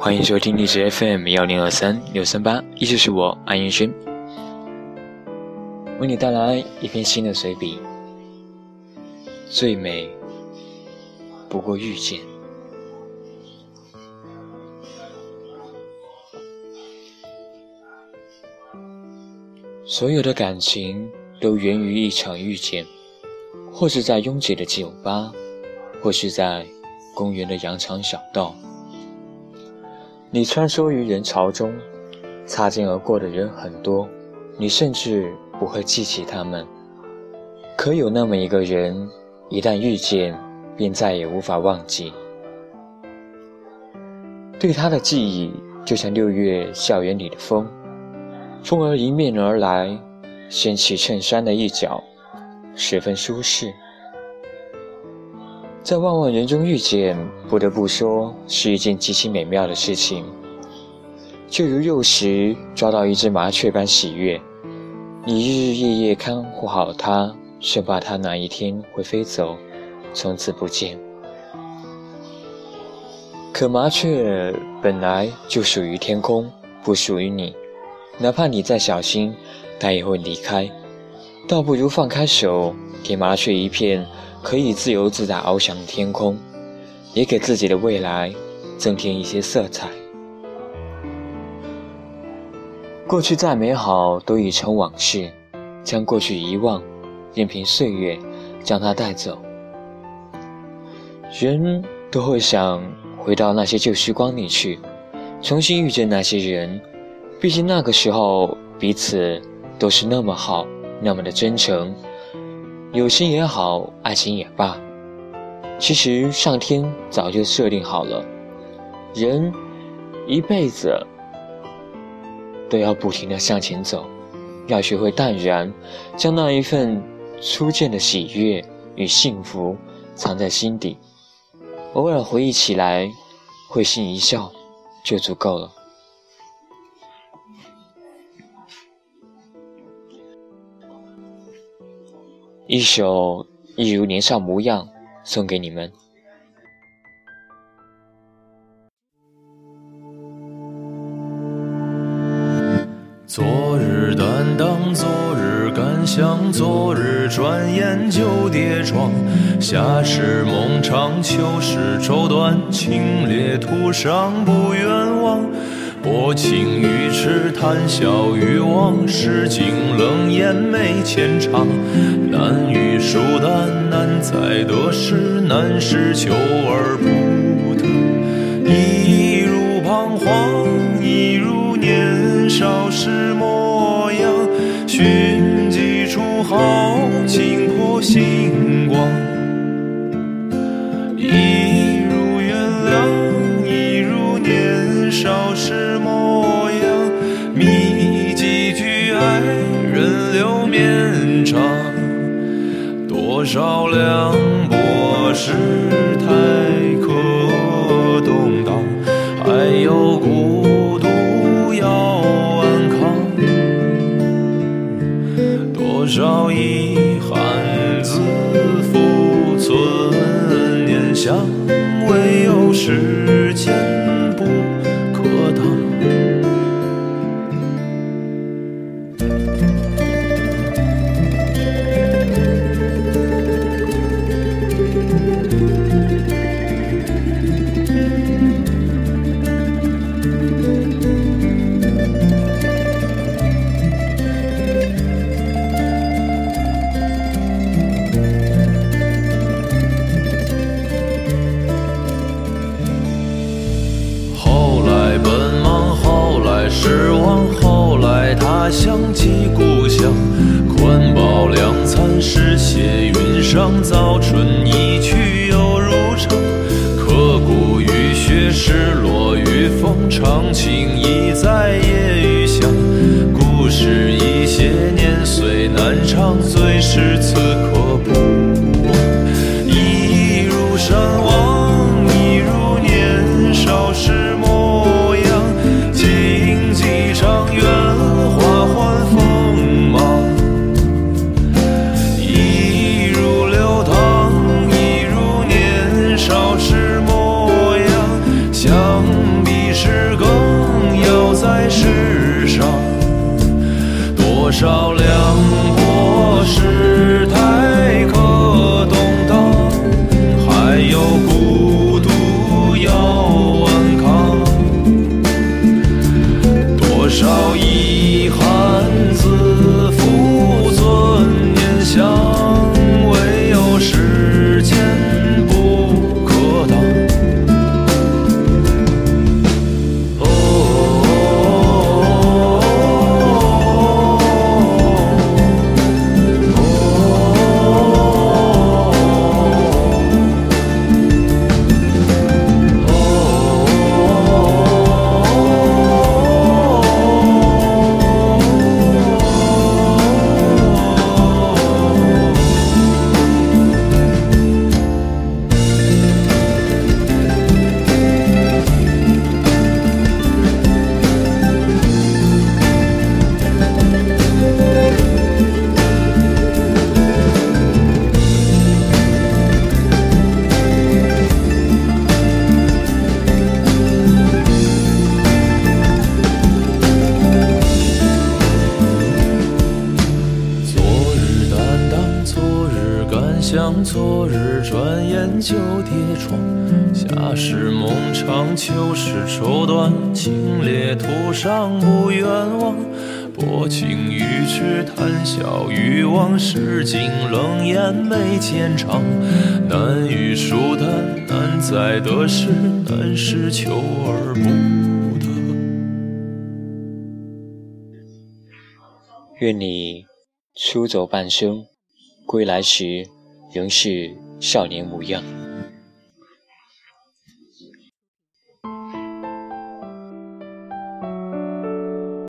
欢迎收听荔枝 FM 幺零二三六三八，依旧是我安彦轩，为你带来一篇新的随笔。最美不过遇见，所有的感情都源于一场遇见，或是在拥挤的酒吧，或是在公园的羊肠小道。你穿梭于人潮中，擦肩而过的人很多，你甚至不会记起他们。可有那么一个人，一旦遇见，便再也无法忘记。对他的记忆，就像六月校园里的风，风儿迎面而来，掀起衬衫的一角，十分舒适。在万万人中遇见，不得不说是一件极其美妙的事情。就如幼时抓到一只麻雀般喜悦，你日日夜夜看护好它，生怕它哪一天会飞走，从此不见。可麻雀本来就属于天空，不属于你，哪怕你再小心，它也会离开。倒不如放开手，给麻雀一片。可以自由自在翱翔的天空，也给自己的未来增添一些色彩。过去再美好，都已成往事，将过去遗忘，任凭岁月将它带走。人都会想回到那些旧时光里去，重新遇见那些人，毕竟那个时候彼此都是那么好，那么的真诚。友情也好，爱情也罢，其实上天早就设定好了，人一辈子都要不停的向前走，要学会淡然，将那一份初见的喜悦与幸福藏在心底，偶尔回忆起来，会心一笑，就足够了。一首一如年少模样，送给你们。昨日担当，昨日感想，昨日转眼就跌撞。夏时梦长，秋时愁短，清冽途上不远望。薄情于痴，谈笑于往，世经冷眼没浅尝。难遇疏淡，难在得失，难是求而不得。一如彷徨，一如年少时多少凉薄世态可动荡，还有孤独要安康。多少遗憾自负存念想，唯有时间。两餐，诗写云上。早春一去又如常，刻骨雨雪，失落与风，长情已在夜雨香。故事一些年岁难长，最是此刻不照亮昨日感想昨日，转眼就跌撞。夏时梦长，秋时愁短，清冽途上不远望。薄情于痴，谈笑于往事，尽冷眼眉间长。难遇疏淡，难在得失，难是求而不得。愿你出走半生，归来时仍是少年模样。